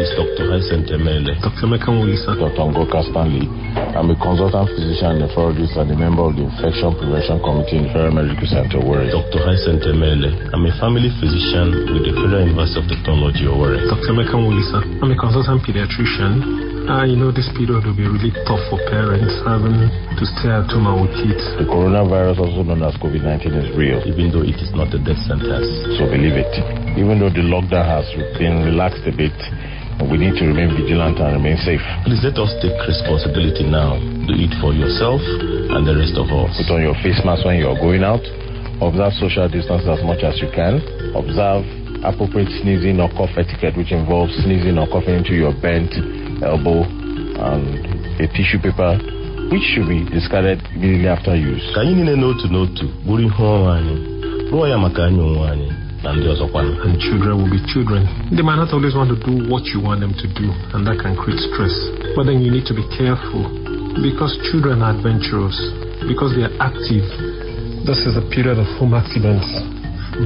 is Dr. Hyacinth Emele. Dr. Meka Mulisa. Dr. Ngoka Stanley. I'm a consultant physician and nephrologist and a member of the Infection Prevention Committee in Federal Medical Center, Owerri. Dr. Hyacinth Emele. I'm a family physician with the Federal University of Technology, Owerri. Dr. Meka Mulisa. I'm a consultant pediatrician. Uh, you know, this period will be really tough for parents having to stay at home with kids. The coronavirus, also known as COVID-19, is real. Even though it is not a death sentence. So believe it. Even though the lockdown has been relaxed a bit, we need to remain vigilant and remain safe. Please let us take responsibility now. Do it for yourself and the rest of us. Put on your face mask when you're going out. Observe social distance as much as you can. Observe appropriate sneezing or cough etiquette, which involves sneezing or coughing into your bent elbow and a tissue paper, which should be discarded immediately after use. Ka anyị niile n'otu n'otu bụrụ ihe ọrụ anyị rụọ ya maka anyị onwe anyị na ndị ọzọkwa. And children will be children. They might not always want to do what you want them to do, and that can create stress. But then you need to be careful because children are adventurous, because they are active. This is a period of home accidents.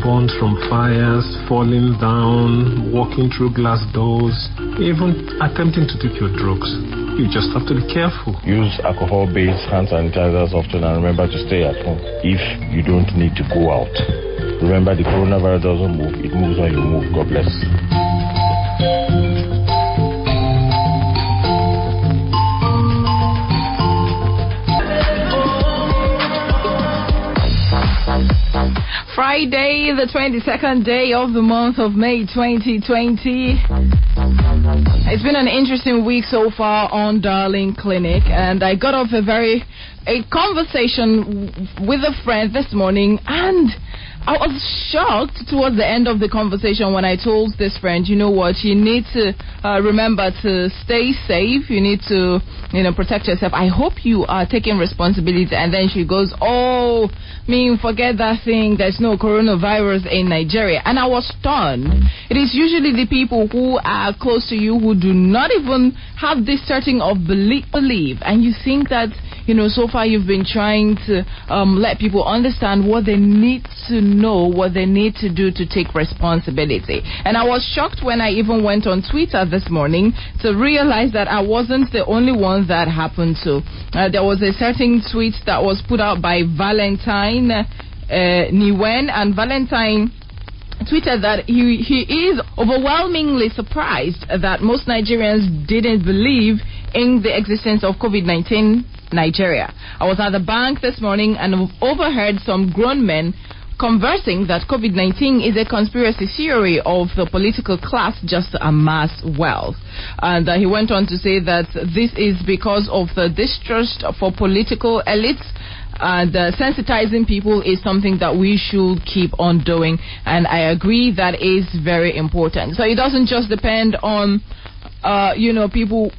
Burns from fires, falling down, walking through glass doors, even attempting to take your drugs. You just have to be careful. Use alcohol based hand sanitizers often and remember to stay at home if you don't need to go out. Remember, the coronavirus doesn't move, it moves when you move. God bless. Friday, the 22nd day of the month of May 2020. It's been an interesting week so far on Darling Clinic, and I got off a very a conversation with a friend this morning, and I was shocked towards the end of the conversation when I told this friend, you know what, you need to uh, remember to stay safe. You need to, you know, protect yourself. I hope you are taking responsibility. And then she goes, oh, I mean, forget that thing. There's no coronavirus in Nigeria. And I was stunned. It is usually the people who are close to you who do not even have this certain of belief. And you think that, you know, so far you've been trying to um, let people understand what they need to know, what they need to do to take responsibility. And I was shocked when I even went on Twitter this morning to realize that I wasn't the only one that happened to. Uh, there was a certain tweet that was put out by Valentine uh, Niwen, and Valentine tweeted that he, he is overwhelmingly surprised that most Nigerians didn't believe in the existence of COVID 19 Nigeria. I was at the bank this morning and overheard some grown men conversing that COVID 19 is a conspiracy theory of the political class just to amass wealth. And uh, he went on to say that this is because of the distrust for political elites and uh, sensitizing people is something that we should keep on doing. And I agree that is very important. So it doesn't just depend on, uh, you know, people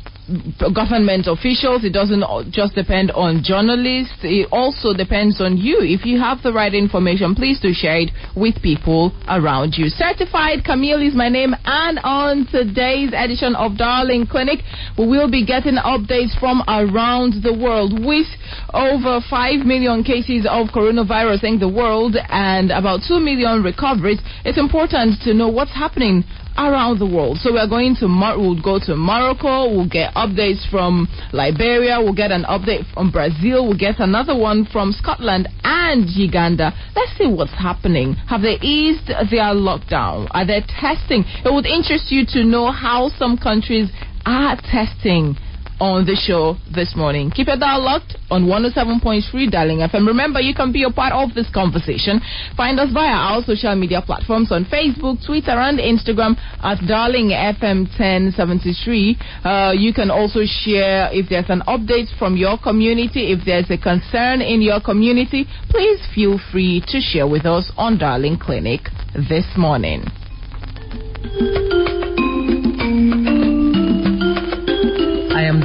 government officials. It doesn't just depend on journalists. It also depends on you. If you have the right information, please do share it with people around you. Certified Camille is my name, and on today's edition of Darling Clinic, we will be getting updates from around the world with over 5 million cases of coronavirus in the world and about 2 million recoveries. It's important to know what's happening around the world. So we're going to we'll go to Morocco. We'll get updates from Liberia. We'll get an update from Brazil. We'll get another one from Scotland and Uganda. Let's see what's happening. Have they eased their lockdown? Are they testing? It would interest you to know how some countries are testing on the show this morning. Keep your dial locked on 107.3 Darling FM. Remember, you can be a part of this conversation. Find us via our social media platforms on Facebook, Twitter, and Instagram at Darling FM 1073. Uh, you can also share if there's an update from your community, if there's a concern in your community. Please feel free to share with us on Darling Clinic this morning.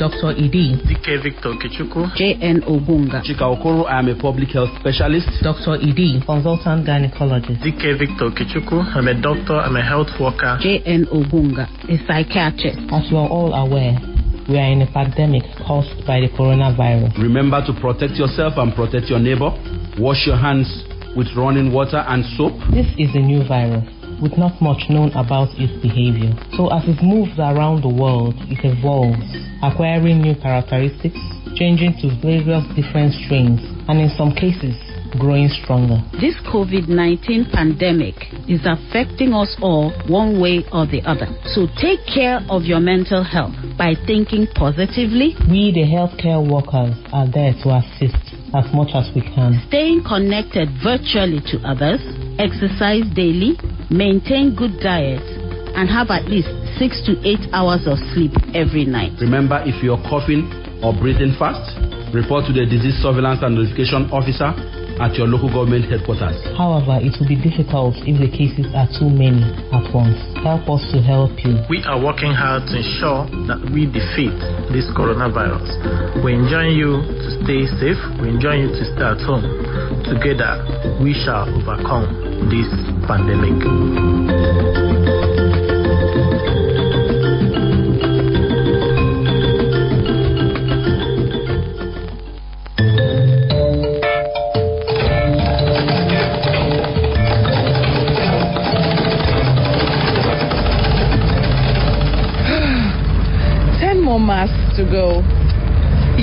Dr. Edi. DK Victor Kichuku. JN Obunga. Chika Okoro, I am a public health specialist. Dr. Edi. Consultant gynecologist. DK Victor Kichuku. I'm a doctor, I'm a health worker. JN Obunga. A psychiatrist. As you are all aware, we are in a pandemic caused by the coronavirus. Remember to protect yourself and protect your neighbor. Wash your hands with running water and soap. This is a new virus. With not much known about its behavior. So as it moves around the world, it evolves, acquiring new characteristics, changing to various different strains, and in some cases, growing stronger. This COVID 19 pandemic is affecting us all one way or the other. So take care of your mental health by thinking positively, We, the healthcare workers, are there to assist as much as we can. staying connected virtually to others, exercise daily, maintain good diet, and have at least six to eight hours of sleep every night. Remember, if you're coughing or breathing fast, report to the disease surveillance and notification officer at your local government headquarters. However, it will be difficult if the cases are too many at once. Help us to help you. We are working hard to ensure that we defeat this coronavirus. We enjoin you to stay safe. We enjoin you to stay at home. Together, we shall overcome this pandemic.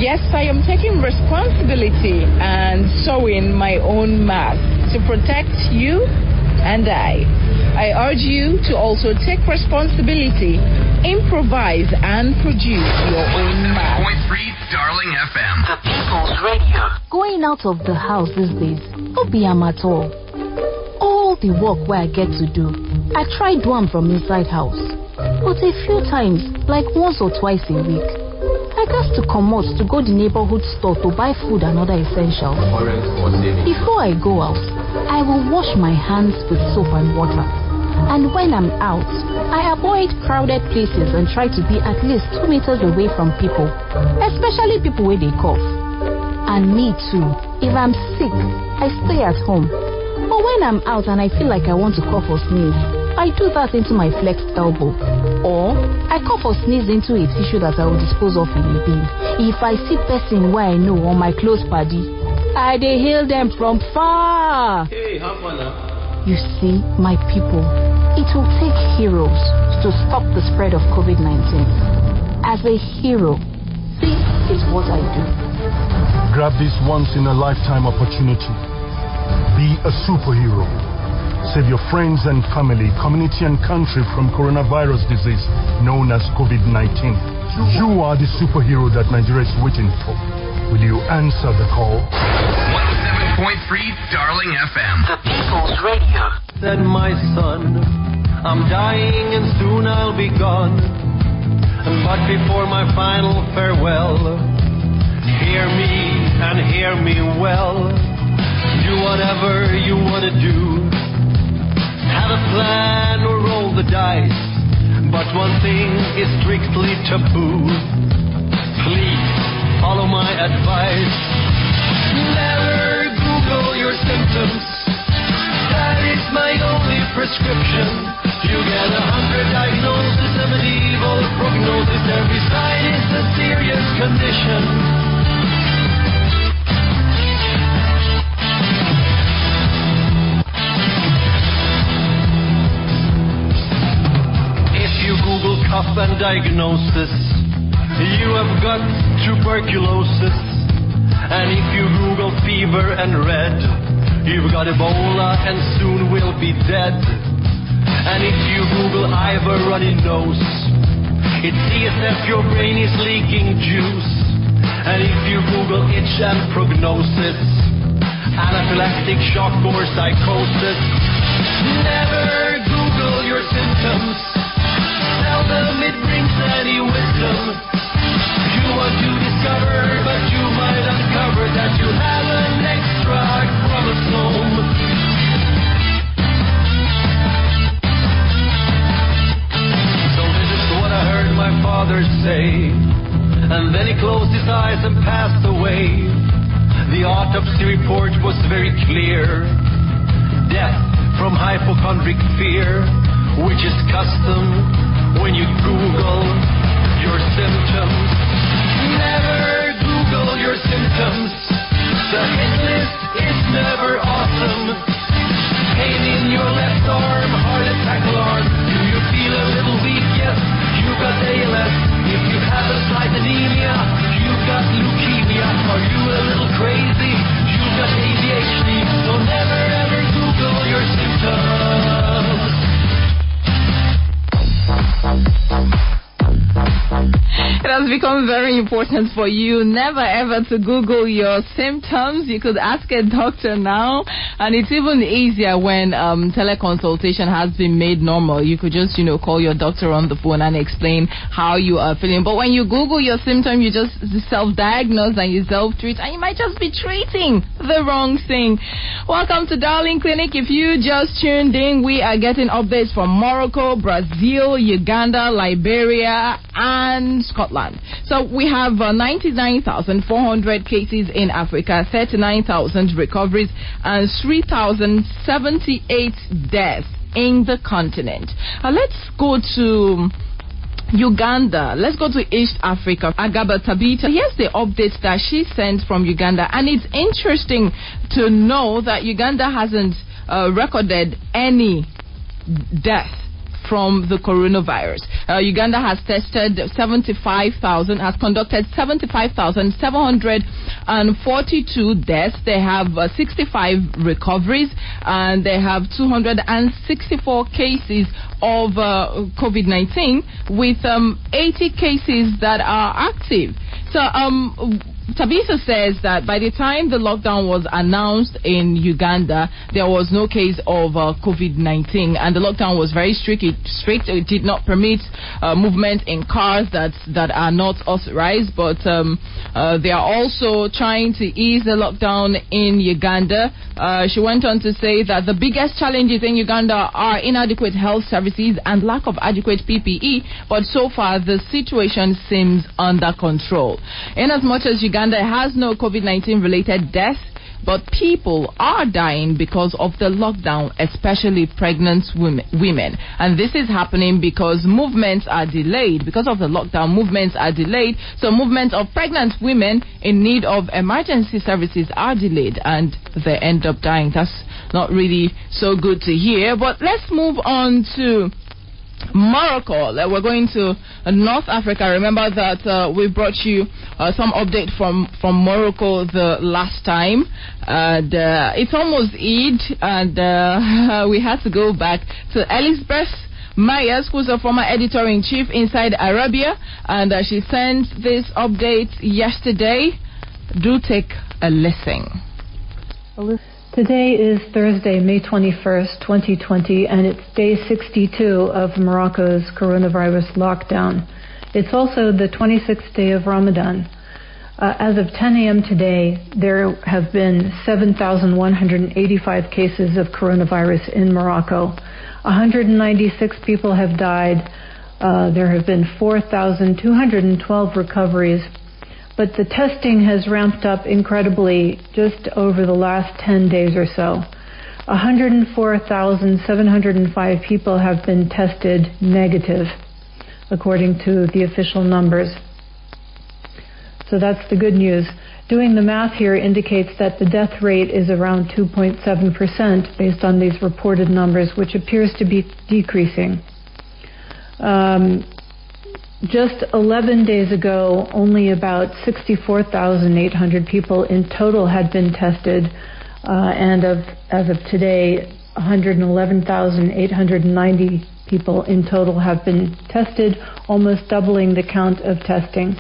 Yes, I am taking responsibility and sewing my own mask to protect you and I. I urge you to also take responsibility, improvise, and produce your own mask. Darling FM. The People's Radio. Going out of the house these days, no be am at all. All the work where I get to do, I try do am from inside house. But a few times, like once or twice a week, Got to come out to go the neighborhood store to buy food and other essentials. Before I go out, I will wash my hands with soap and water. And when I'm out, I avoid crowded places and try to be at least two meters away from people, especially people where they cough. And me too. If I'm sick, I stay at home. But when I'm out and I feel like I want to cough or sneeze, I do that into my flexed elbow. Or I cough or sneeze into a tissue that I will dispose of in a bin. If I see person where I know on my close body, I dey hail them from far. Hey, have fun now. You see, my people, it will take heroes to stop the spread of COVID 19. As a hero, this is what I do. Grab this once in a lifetime opportunity. Be a superhero. Save your friends and family, community, and country from coronavirus disease known as COVID 19. You are the superhero that Nigeria is waiting for. Will you answer the call? 107.3 Darling FM. The People's Radio. Said my son, I'm dying and soon I'll be gone. But before my final farewell, hear me and hear me well. Do whatever you want to do. Have a plan or roll the dice. But one thing is strictly taboo. Please follow my advice. Never Google your symptoms. That is my only prescription. You get a hundred diagnoses, a medieval prognosis. Every sign is a serious condition. Cough and diagnosis, you have got tuberculosis. And if you Google fever and red, you've got Ebola and soon will be dead. And if you Google I have a runny nose, it's CSF your brain is leaking juice. And if you Google itch and prognosis, anaphylactic shock or psychosis, never Google your symptoms. Seldom it brings any wisdom. You want to discover, but you might uncover that you have an extra chromosome. So this is what I heard my father say. And then he closed his eyes and passed away. The autopsy report was very clear. Death from hypochondric fear, which is custom when you Google your symptoms. Never Google your symptoms. The hit list is never awesome. Pain in your left arm, heart attack alarm. Do you feel a little weak? Yes, you've got ALS. If you have a slight anemia, you've got leukemia. Are you a little crazy? You've got ADHD. So never ever Google your symptoms. Has become very important for you never ever to Google your symptoms. You could ask a doctor now, and it's even easier when um, teleconsultation has been made normal. You could just, you know, call your doctor on the phone and explain how you are feeling. But when you Google your symptom, you just self-diagnose and you self-treat, and you might just be treating the wrong thing. Welcome to Darling Clinic. If you just tuned in, we are getting updates from Morocco, Brazil, Uganda, Liberia, and Scotland. So we have uh, 99,400 cases in Africa, 39,000 recoveries, and 3,078 deaths in the continent. Uh, let's go to Uganda. Let's go to East Africa. Agaba Tabita. Here's the update that she sent from Uganda. And it's interesting to know that Uganda hasn't uh, recorded any death from the coronavirus. Uh, Uganda has tested 75,000, has conducted 75,742 deaths. They have uh, 65 recoveries and they have 264 cases of uh, COVID 19 with um, 80 cases that are active. So, um, Tabitha says that by the time the lockdown was announced in Uganda, there was no case of uh, COVID 19, and the lockdown was very strict. It, strict. it did not permit uh, movement in cars that, that are not authorized, but um, uh, they are also trying to ease the lockdown in Uganda. Uh, she went on to say that the biggest challenges in Uganda are inadequate health services and lack of adequate PPE, but so far the situation seems under control. In as much as Uganda Uganda has no COVID 19 related deaths, but people are dying because of the lockdown, especially pregnant women. And this is happening because movements are delayed. Because of the lockdown, movements are delayed. So, movements of pregnant women in need of emergency services are delayed and they end up dying. That's not really so good to hear. But let's move on to Morocco. We're going to uh, North Africa. Remember that uh, we brought you uh, some update from, from Morocco the last time. And uh, it's almost Eid, and uh, we had to go back to Elizabeth. Myers, who's a former editor in chief inside Arabia, and she sent this update yesterday. Do take a listen. Today is Thursday, May 21st, 2020, and it's day 62 of Morocco's coronavirus lockdown. It's also the 26th day of Ramadan. Uh, as of 10 a.m. today, there have been 7,185 cases of coronavirus in Morocco. 196 people have died. Uh, there have been 4,212 recoveries but the testing has ramped up incredibly just over the last 10 days or so. 104,705 people have been tested negative, according to the official numbers. So that's the good news. Doing the math here indicates that the death rate is around 2.7% based on these reported numbers, which appears to be decreasing. Um, just 11 days ago, only about 64,800 people in total had been tested, uh, and of, as of today, 111,890 people in total have been tested, almost doubling the count of testing.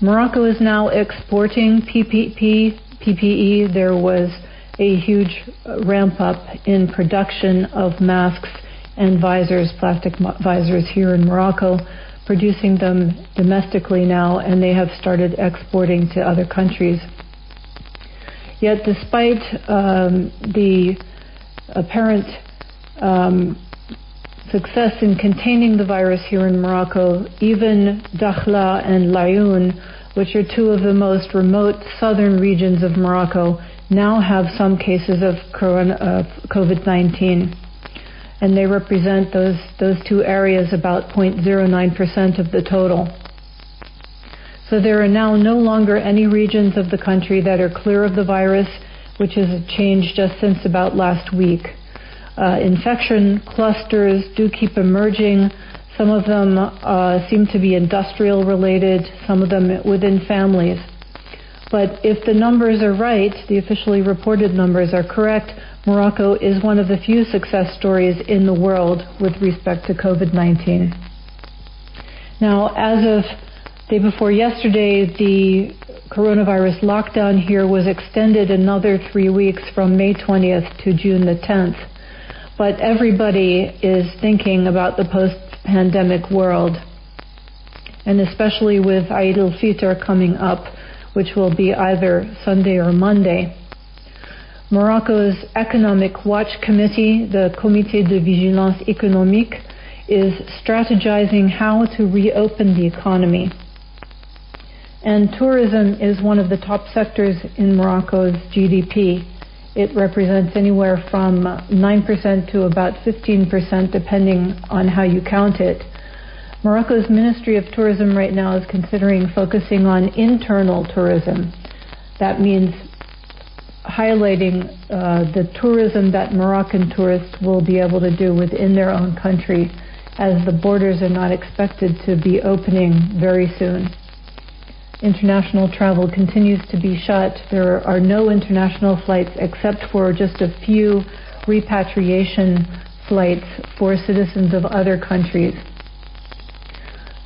Morocco is now exporting PPP, PPE. There was a huge ramp up in production of masks and visors, plastic visors here in Morocco producing them domestically now, and they have started exporting to other countries. Yet, despite um, the apparent um, success in containing the virus here in Morocco, even Dakhla and Laayoune, which are two of the most remote southern regions of Morocco, now have some cases of COVID 19 and they represent those, those two areas about 0.09% of the total. So there are now no longer any regions of the country that are clear of the virus, which is a change just since about last week. Uh, infection clusters do keep emerging. Some of them uh, seem to be industrial related, some of them within families. But if the numbers are right, the officially reported numbers are correct, Morocco is one of the few success stories in the world with respect to COVID 19. Now, as of Day before yesterday, the coronavirus lockdown here was extended another three weeks from May 20th to June the 10th. But everybody is thinking about the post pandemic world, and especially with Eid al Fitr coming up, which will be either Sunday or Monday. Morocco's Economic Watch Committee, the Comité de Vigilance Économique, is strategizing how to reopen the economy. And tourism is one of the top sectors in Morocco's GDP. It represents anywhere from 9% to about 15%, depending on how you count it. Morocco's Ministry of Tourism right now is considering focusing on internal tourism. That means highlighting uh, the tourism that Moroccan tourists will be able to do within their own country, as the borders are not expected to be opening very soon. International travel continues to be shut. There are no international flights except for just a few repatriation flights for citizens of other countries.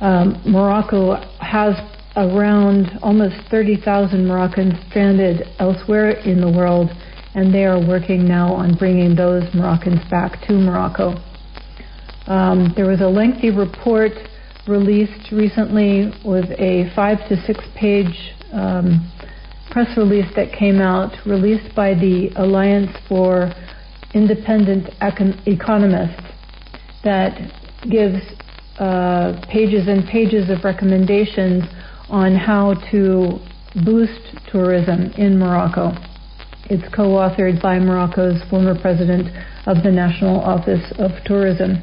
Um, Morocco has around almost 30,000 Moroccans stranded elsewhere in the world, and they are working now on bringing those Moroccans back to Morocco. Um, there was a lengthy report released recently with a five to six page um, press release that came out, released by the Alliance for Independent Econ- Economists, that gives uh, pages and pages of recommendations on how to boost tourism in Morocco. It's co authored by Morocco's former president of the National Office of Tourism.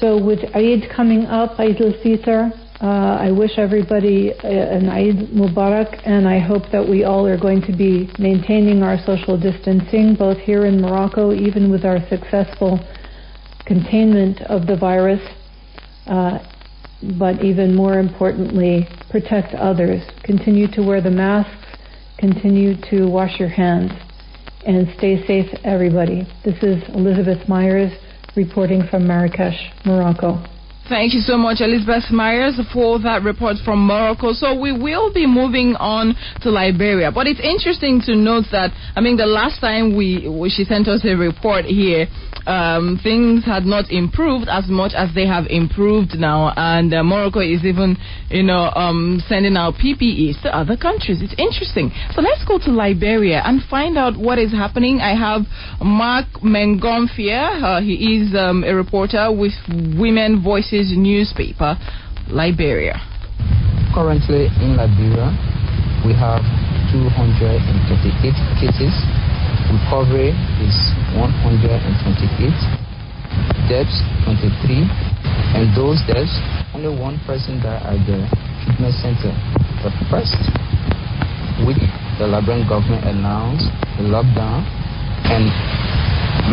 So, with Eid coming up, Eid al Fitr, uh, I wish everybody an Eid Mubarak, and I hope that we all are going to be maintaining our social distancing, both here in Morocco, even with our successful containment of the virus. Uh, but even more importantly, protect others. Continue to wear the masks, continue to wash your hands, and stay safe, everybody. This is Elizabeth Myers reporting from Marrakesh, Morocco. Thank you so much, Elizabeth Myers, for that report from Morocco. So we will be moving on to Liberia, but it's interesting to note that I mean the last time we she sent us a report here, um, things had not improved as much as they have improved now, and uh, Morocco is even you know um, sending out PPEs to other countries. It's interesting. So let's go to Liberia and find out what is happening. I have Mark Mengonfia. Uh, he is um, a reporter with Women Voices newspaper, Liberia. Currently in Liberia, we have 238 cases. Recovery is 128. Deaths 23. And those deaths, only one person died at the treatment center. The first week, the Liberian government announced the lockdown and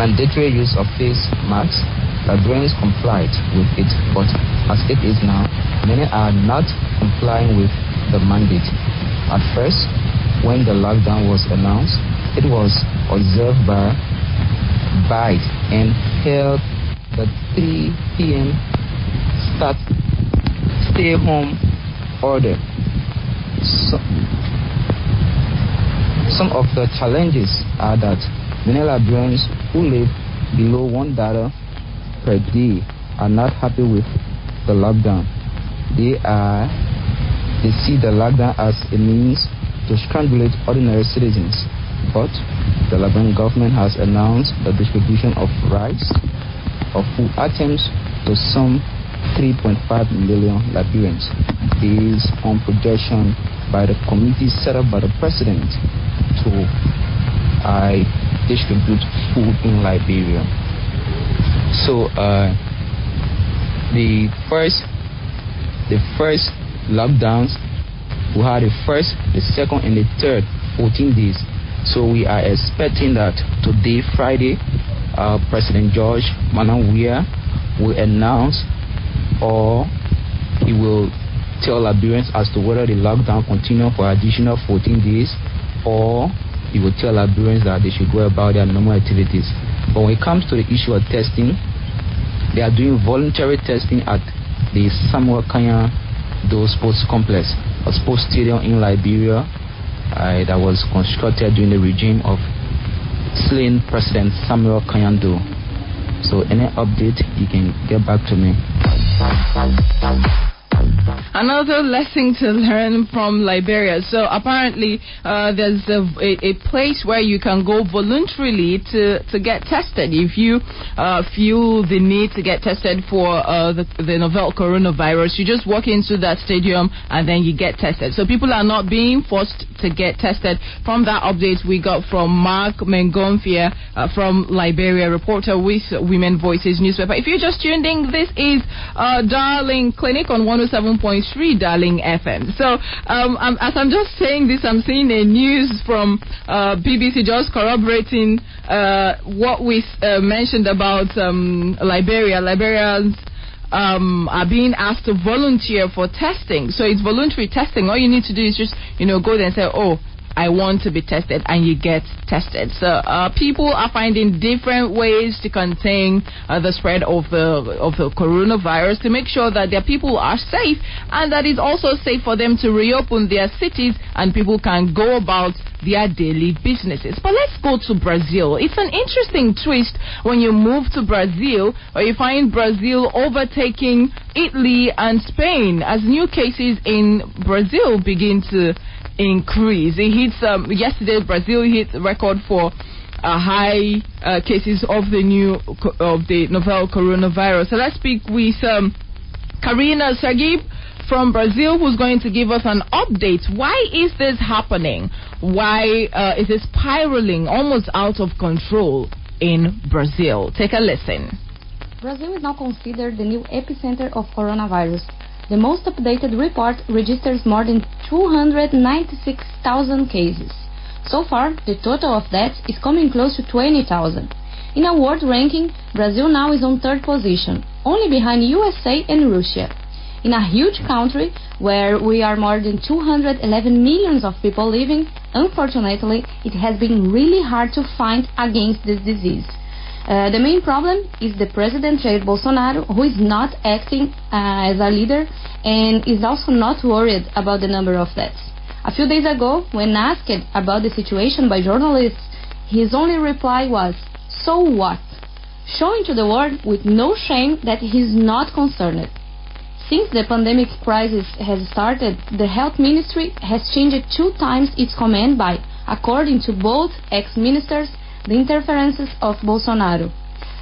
mandatory use of face masks Liberians complied with it, but as it is now, many are not complying with the mandate. At first, when the lockdown was announced, it was observed by BITE and held the 3 p.m. start stay home order. So, some of the challenges are that many Liberians who live below one dollar per day are not happy with the lockdown. They are they see the lockdown as a means to strangulate ordinary citizens. But the Liberian government has announced the distribution of rice of food items to some 3.5 million Liberians based on projection by the committee set up by the president to I distribute food in Liberia. So uh, the first the first lockdowns we had the first, the second, and the third 14 days. So we are expecting that today, Friday, uh, President George Manneh Weah will announce or he will tell Liberians as to whether the lockdown continue for additional 14 days or he will tell Liberians that they should go about their normal activities. But when it comes to the issue of testing, they are doing voluntary testing at the Samuel Kanyon Doe Sports Complex, a sports stadium in Liberia uh, that was constructed during the regime of slain President Samuel Kanyon Doe. So any update, you can get back to me. Another lesson to learn from Liberia. So apparently, uh, there's a, a, a, place where you can go voluntarily to, to get tested if you uh, feel the need to get tested for uh, the, the novel coronavirus. You just walk into that stadium and then you get tested. So people are not being forced to get tested. From that update we got from Mark Mengonfia uh, from Liberia, reporter with Women Voices newspaper. If you're just tuned in, this is uh, Darling Clinic on 107.3 Darling FM. So, um, I'm, as I'm just saying this, I'm seeing a news from uh, BBC just corroborating uh, what we uh, mentioned about um, Liberia. Liberians um, are being asked to volunteer for testing. So it's voluntary testing. All you need to do is just, you know, go there and say, oh, I want to be tested, and you get tested. So uh, people are finding different ways to contain uh, the spread of the of the coronavirus to make sure that their people are safe and that it's also safe for them to reopen their cities and people can go about their daily businesses. But let's go to Brazil. It's an interesting twist when you move to Brazil, where you find Brazil overtaking Italy and Spain as new cases in Brazil begin to increase. It hits um, yesterday. Brazil hit record for uh, high uh, cases of the new of the novel coronavirus. So let's speak with um, Karina Sagib from Brazil, who's going to give us an update. Why is this happening? Why uh, is it spiraling almost out of control in Brazil? Take a listen. Brazil is now considered the new epicenter of coronavirus. The most updated report registers more than 296,000 cases. So far, the total of deaths is coming close to 20,000. In a world ranking, Brazil now is on third position, only behind USA and Russia. In a huge country where we are more than 211 millions of people living, unfortunately, it has been really hard to fight against this disease. Uh, the main problem is the President Jair Bolsonaro, who is not acting uh, as a leader and is also not worried about the number of deaths. A few days ago, when asked about the situation by journalists, his only reply was, So what? Showing to the world with no shame that he is not concerned. Since the pandemic crisis has started, the health ministry has changed two times its command by, according to both ex-ministers, the interferences of Bolsonaro.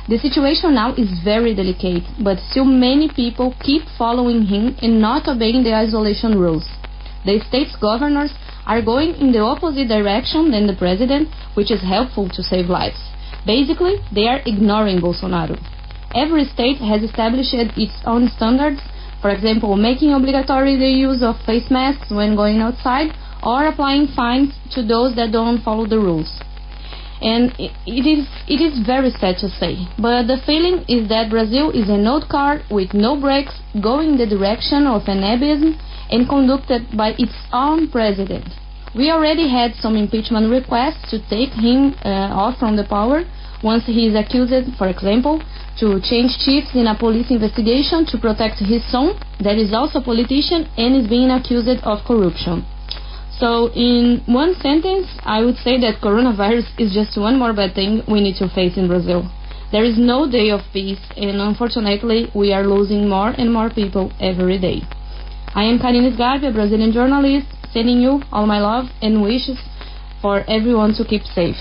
The situation now is very delicate, but still many people keep following him and not obeying the isolation rules. The state's governors are going in the opposite direction than the president, which is helpful to save lives. Basically, they are ignoring Bolsonaro. Every state has established its own standards, for example, making obligatory the use of face masks when going outside or applying fines to those that don't follow the rules and it is it is very sad to say, but the feeling is that Brazil is an old car with no brakes going the direction of an abysm and conducted by its own president. We already had some impeachment requests to take him uh, off from the power once he is accused, for example, to change chiefs in a police investigation to protect his son, that is also a politician and is being accused of corruption. So, in one sentence, I would say that coronavirus is just one more bad thing we need to face in Brazil. There is no day of peace, and unfortunately, we are losing more and more people every day. I am Karine Sgarbi, a Brazilian journalist, sending you all my love and wishes for everyone to keep safe.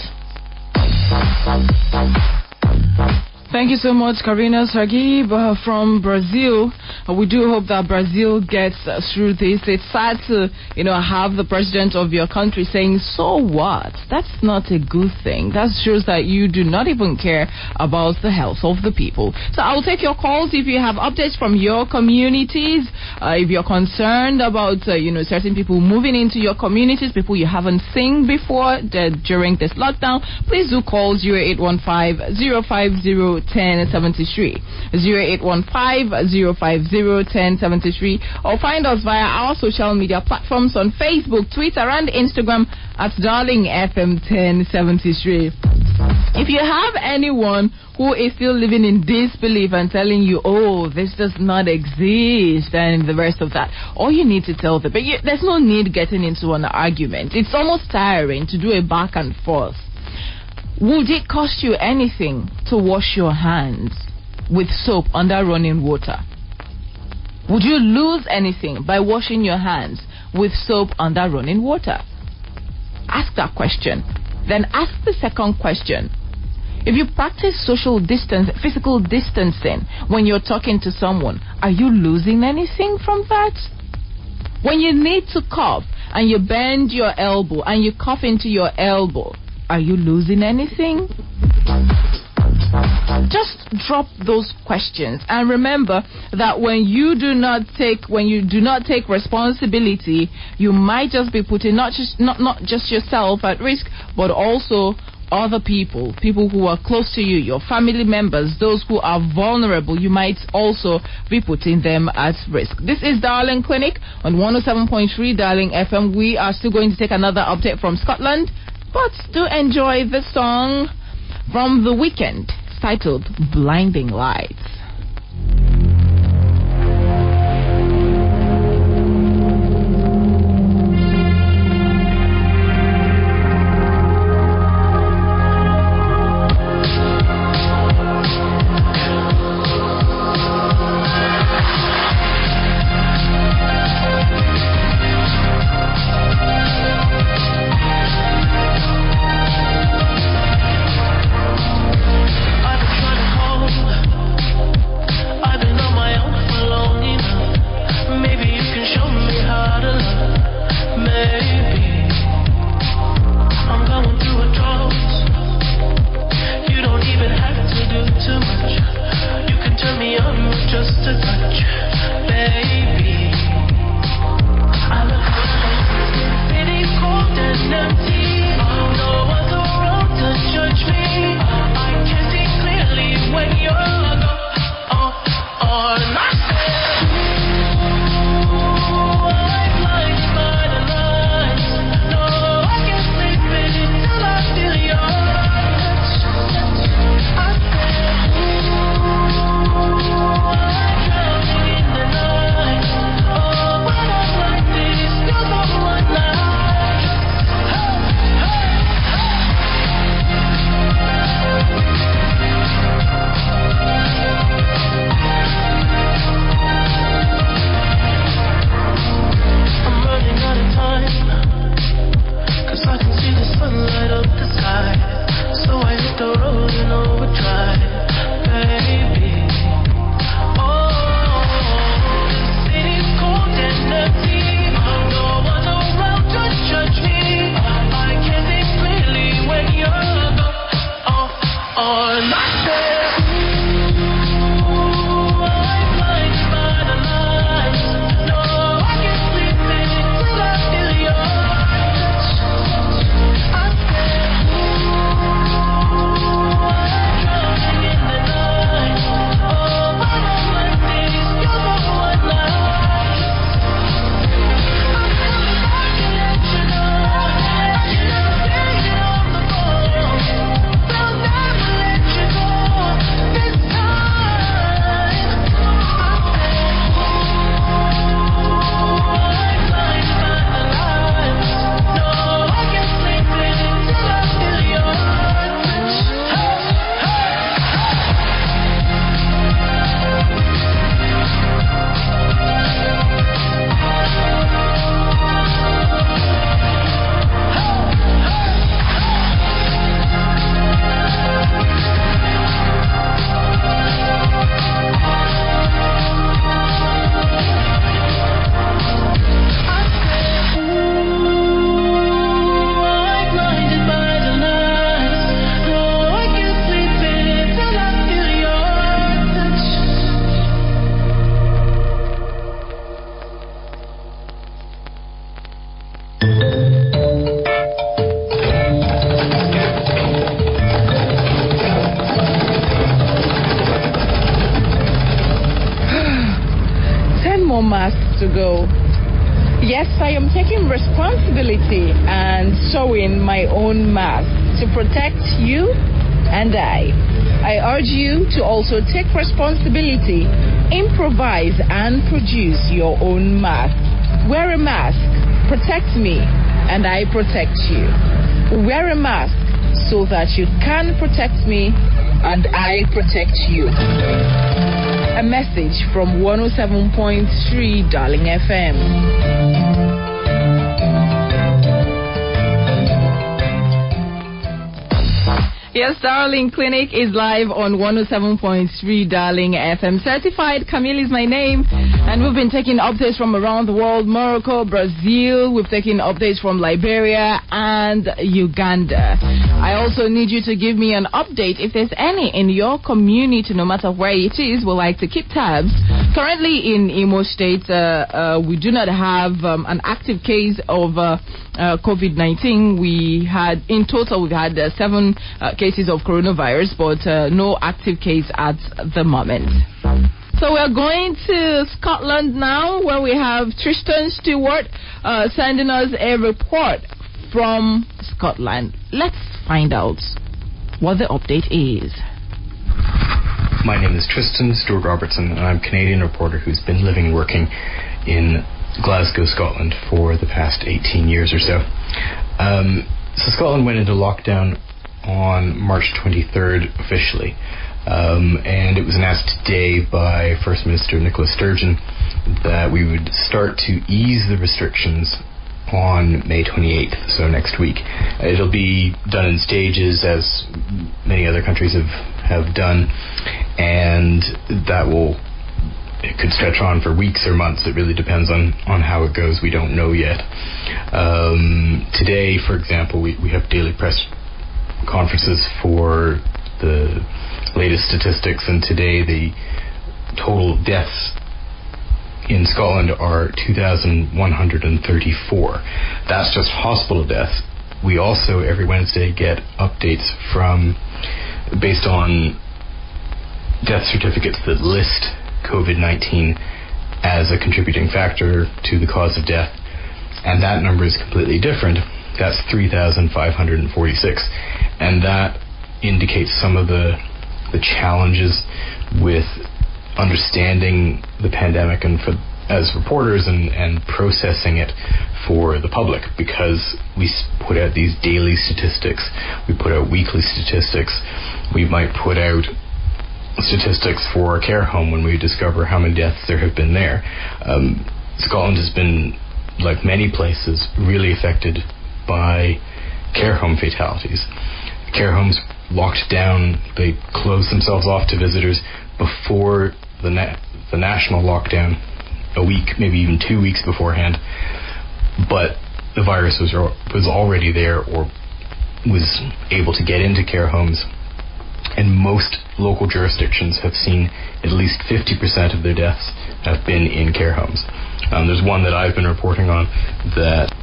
Thank you so much, Karina Sagib uh, from Brazil. Uh, we do hope that Brazil gets uh, through this. It's sad to, you know, have the president of your country saying, "So what?" That's not a good thing. That shows that you do not even care about the health of the people. So I will take your calls if you have updates from your communities. Uh, if you're concerned about, uh, you know, certain people moving into your communities, people you haven't seen before during this lockdown, please do call 0815 050 1073 0815 050 or find us via our social media platforms on Facebook, Twitter, and Instagram at Darling FM 1073. If you have anyone who is still living in disbelief and telling you, oh, this does not exist, and the rest of that, all you need to tell them, but you, there's no need getting into an argument. It's almost tiring to do a back and forth. Would it cost you anything to wash your hands with soap under running water? Would you lose anything by washing your hands with soap under running water? Ask that question. Then ask the second question. If you practice social distance, physical distancing when you're talking to someone, are you losing anything from that? When you need to cough and you bend your elbow and you cough into your elbow, are you losing anything? Just drop those questions and remember that when you do not take when you do not take responsibility, you might just be putting not just not not just yourself at risk, but also other people, people who are close to you, your family members, those who are vulnerable, you might also be putting them at risk. This is Darling Clinic on 107.3 Darling FM. We are still going to take another update from Scotland, but do enjoy the song from the Weeknd titled Blinding Lights. And I, I urge you to also take responsibility, improvise and produce your own mask. Wear a mask, protect me, and I protect you. Wear a mask so that you can protect me and I protect you. A message from 107.3 Darling FM. Yes, Darling Clinic is live on 107.3 Darling FM. Certified Camille is my name, and we've been taking updates from around the world Morocco, Brazil, we've taken updates from Liberia and Uganda. I also need you to give me an update if there's any in your community, no matter where it is. We like to keep tabs. Currently in Imo State, uh, uh, we do not have um, an active case of uh, COVID 19. We had, in total, we've had seven cases of coronavirus, but no active case at the moment. So we're going to Scotland now, where we have Tristan Stewart uh, sending us a report from Scotland. Let's find out what the update is. My name is Tristan Stewart Robertson, and I'm a Canadian reporter who's been living and working in Glasgow, Scotland for the past 18 years or so. Um, so Scotland went into lockdown on March 23rd officially. Um, and it was announced today by First Minister Nicola Sturgeon that we would start to ease the restrictions on May 28th, so next week. It'll be done in stages, as many other countries have, have done, and that will it could stretch on for weeks or months. It really depends on, on how it goes. We don't know yet. Um, today, for example, we, we have daily press conferences for the latest statistics, and today the total deaths in Scotland are 2,134. That's just hospital deaths. We also, every Wednesday, get updates from, based on death certificates that list COVID 19 as a contributing factor to the cause of death, and that number is completely different. That's 3,546, and that indicates some of the the challenges with understanding the pandemic and for as reporters and, and processing it for the public because we put out these daily statistics, we put out weekly statistics, we might put out statistics for a care home when we discover how many deaths there have been there. Um, Scotland has been, like many places, really affected by care home fatalities. Care homes locked down, they closed themselves off to visitors before the, na- the national lockdown, a week, maybe even two weeks beforehand. But the virus was, was already there or was able to get into care homes and most local jurisdictions have seen at least 50% of their deaths have been in care homes. Um, there's one that I've been reporting on that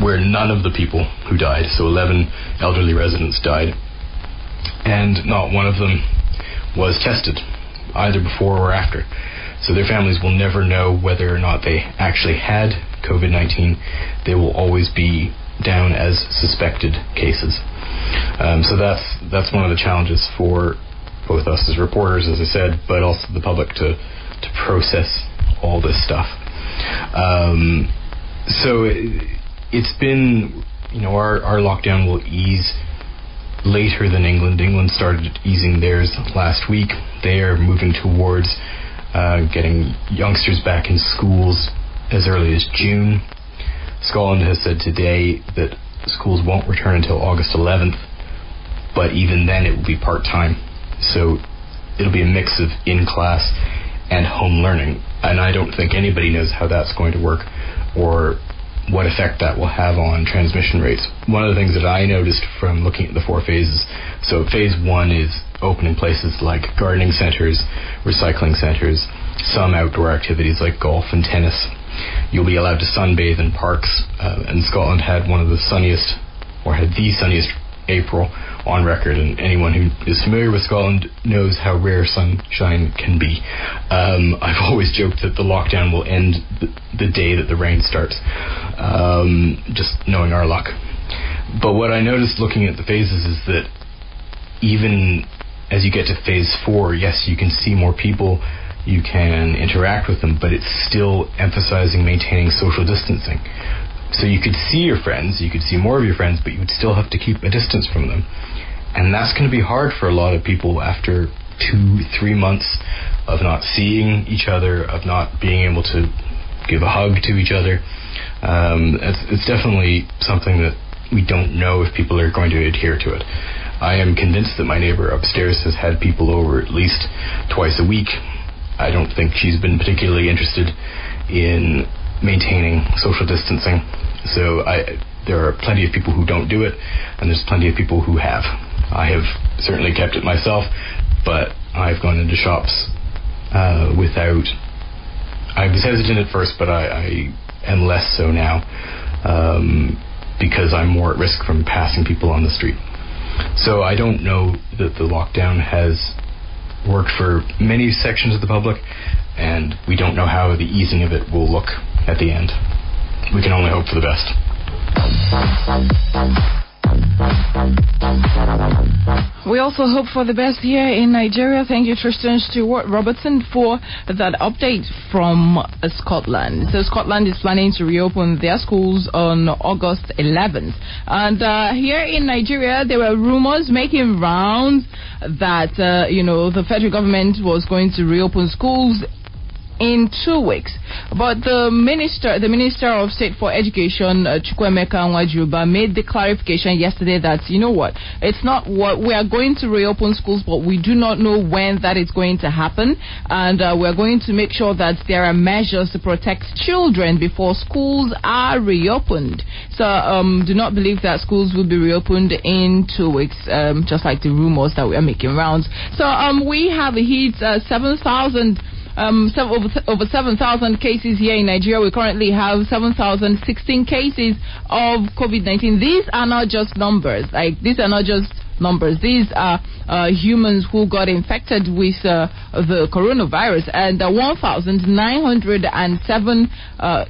where none of the people who died, so 11 elderly residents died, and not one of them was tested, either before or after. So their families will never know whether or not they actually had COVID 19. They will always be down as suspected cases. Um, so that's that's one of the challenges for both us as reporters, as I said, but also the public to to process all this stuff. Um, so it, it's been, you know, our our lockdown will ease later than England. England started easing theirs last week. They are moving towards uh, getting youngsters back in schools as early as June. Scotland has said today that schools won't return until August 11th, but even then it will be part time. So it'll be a mix of in class and home learning. And I don't think anybody knows how that's going to work or what effect that will have on transmission rates. One of the things that I noticed from looking at the four phases so, phase one is opening places like gardening centres, recycling centres, some outdoor activities like golf and tennis You'll be allowed to sunbathe in parks, uh, and Scotland had one of the sunniest, or had the sunniest April on record, and anyone who is familiar with Scotland knows how rare sunshine can be. Um, I've always joked that the lockdown will end the, day that the rain starts, um, just knowing our luck. But what I noticed looking at the phases is that even as you get to phase four, yes, you can see more people, you can interact with them, but it's still emphasizing maintaining social distancing. So you could see your friends, you could see more of your friends, but you would still have to keep a distance from them. And that's going to be hard for a lot of people after two, three months of not seeing each other, of not being able to give a hug to each other. Um, it's, it's definitely something that we don't know if people are going to adhere to it. I am convinced that my neighbor upstairs has had people over at least twice a week. I don't think she's been particularly interested in maintaining social distancing. So I, there are plenty of people who don't do it, and there's plenty of people who have. I have certainly kept it myself, but I've gone into shops uh, without. I was hesitant at first, but I, I am less so now um, because I'm more at risk from passing people on the street. So I don't know that the lockdown has worked for many sections of the public, and we don't know how the easing of it will look at the end. We can only hope for the best. We also hope for the best here in Nigeria. Thank you, Tristan Stewart Robertson, for that update from Scotland. So, Scotland is planning to reopen their schools on August 11th. And uh, here in Nigeria, there were rumors making rounds that, uh, you know, the federal government was going to reopen schools in two weeks. But the minister, the Minister of State for Education, uh, Chukwuemeka Nwajiuba, made the clarification yesterday that you know what, it's not what we are going to reopen schools, but we do not know when that is going to happen, and uh, we are going to make sure that there are measures to protect children before schools are reopened. So um, do not believe that schools will be reopened in two weeks, um, just like the rumors that we are making rounds. So um, we have hit uh, seven thousand um, seven, over, over 7,000 cases here in Nigeria. We currently have 7,016 cases of COVID 19. These are not just numbers. Like, these are not just numbers. These are uh, humans who got infected with uh, the coronavirus, and uh, 1,907 uh,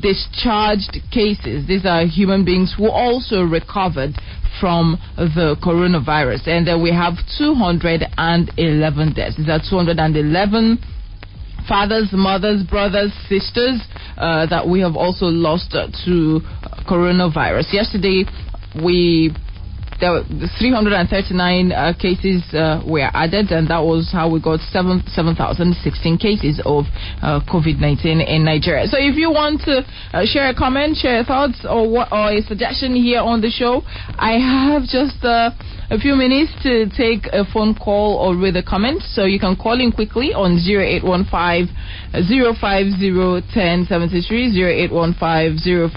discharged cases. These are human beings who also recovered from the coronavirus, and uh, we have 211 deaths. These are 211 fathers, mothers, brothers, sisters uh, that we have also lost uh, to coronavirus. Yesterday, we there were 339 uh, cases uh, were added, and that was how we got 7, 7,016 cases of uh, COVID-19 in Nigeria. So, if you want to uh, share a comment, share thoughts, or what, or a suggestion here on the show, I have just uh, a few minutes to take a phone call or read a comment. So you can call in quickly on 0815 050 1073, 0815 050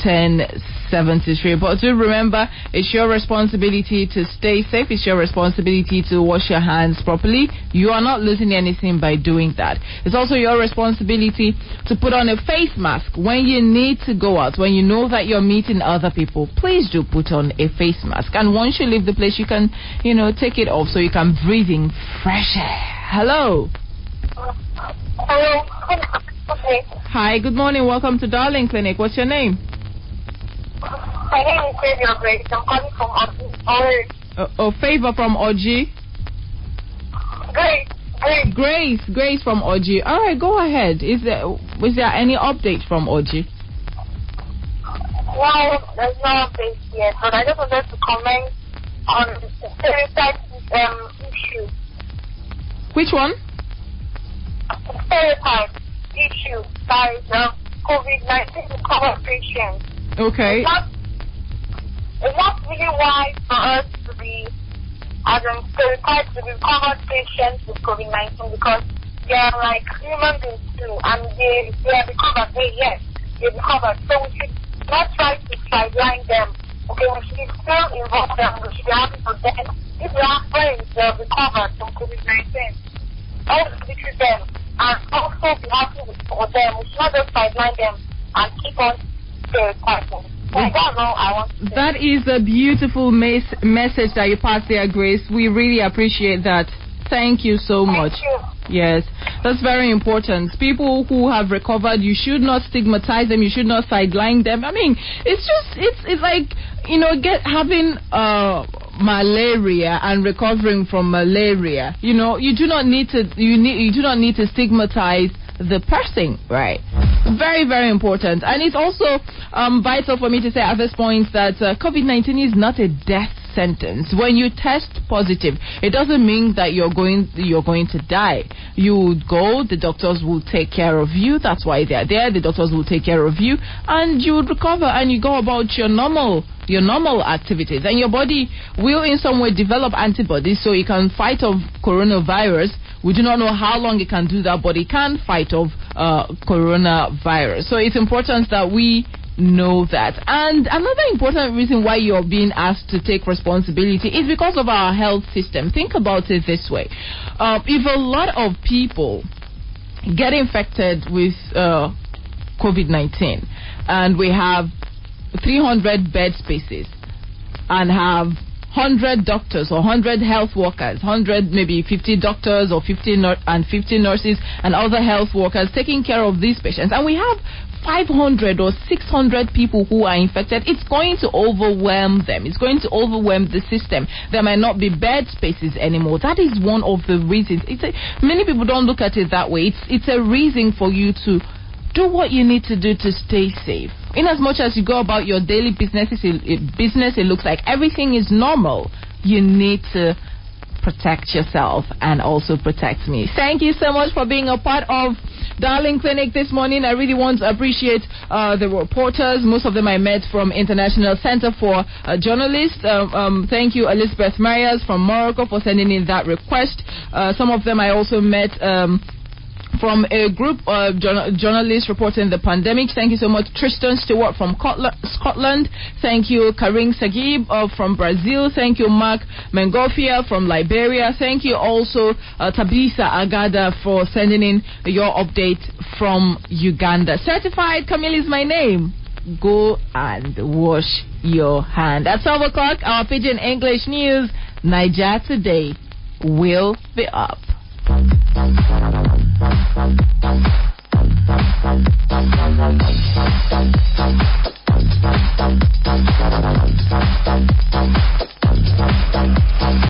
1073. But do remember, it's your responsibility to stay safe. It's your responsibility to wash your hands properly. You are not losing anything by doing that. It's also your responsibility to put on a face mask when you need to go out, when you know that you're meeting other people. Please do put on a face mask. And once you leave the place, you can, you know, take it off so you can breathe in fresh air. Hello. Hello. Okay. Hi, good morning. Welcome to Darling Clinic. What's your name? My name is Xavier Grace. I'm calling from Orange. Uh, oh, favor from OG. Grace. Grace. Grace, Grace from OG. All right, go ahead. Is there is there any update from OG? Well, there's no update yet, but I just wanted to comment on the stereotype um, issue. Which one? The stereotype issue by the COVID-19 cover patients. Okay. It's not, it's not really wise for us to be as in stereotyped to be covered patients with COVID-19 because they are like human beings too, and they they are recovered. Hey, yes, they recovered. So we should not try to sideline them. Okay, we should still involve them. We should be happy for them. If they have friends they have recovered from COVID-19, also be treat them and also be happy for them. We should not just sideline them and keep on stereotyping. That's all I want. That is a beautiful mes- message that you passed there, Grace. We really appreciate that. Thank you so much. Yes, that's very important. People who have recovered, you should not stigmatize them. You should not sideline them. I mean, it's just it's it's like you know get having uh malaria and recovering from malaria. You know, you do not need to you need you do not need to stigmatize the person, right? Very, very important. And it's also um, vital for me to say at this point that uh, COVID 19 is not a death sentence. When you test positive, it doesn't mean that you're going you're going to die. You would go, the doctors will take care of you. That's why they're there. The doctors will take care of you, and you would recover, and you go about your normal your normal activities, and your body will in some way develop antibodies so you can fight off coronavirus. We do not know how long it can do that, but it can fight off uh, coronavirus. So it's important that we know that. And another important reason why you're being asked to take responsibility is because of our health system. Think about it this way uh, if a lot of people get infected with uh, COVID 19 and we have 300 bed spaces and have 100 doctors or 100 health workers, 100 maybe 50 doctors or 50 nur- and 50 nurses and other health workers taking care of these patients. And we have 500 or 600 people who are infected, it's going to overwhelm them. It's going to overwhelm the system. There might not be bed spaces anymore. That is one of the reasons. A, many people don't look at it that way. It's, it's a reason for you to do what you need to do to stay safe. In as much as you go about your daily business, it, business, it looks like everything is normal. You need to protect yourself and also protect me. Thank you so much for being a part of Darling Clinic this morning. I really want to appreciate uh, the reporters. Most of them I met from International Center for uh, Journalists. Um, um, thank you, Elizabeth Marias from Morocco, for sending in that request. Uh, some of them I also met. Um, from a group of journalists reporting the pandemic. Thank you so much, Tristan Stewart from Scotland. Thank you, Karim Sagib uh, from Brazil. Thank you, Mark Mengonfia from Liberia. Thank you also, uh, Tabitha Agada, for sending in your update from Uganda. Certified Camille is my name. Go and wash your hand. At 12 o'clock, our Pidgin English News, Niger Today will be up. Thank you.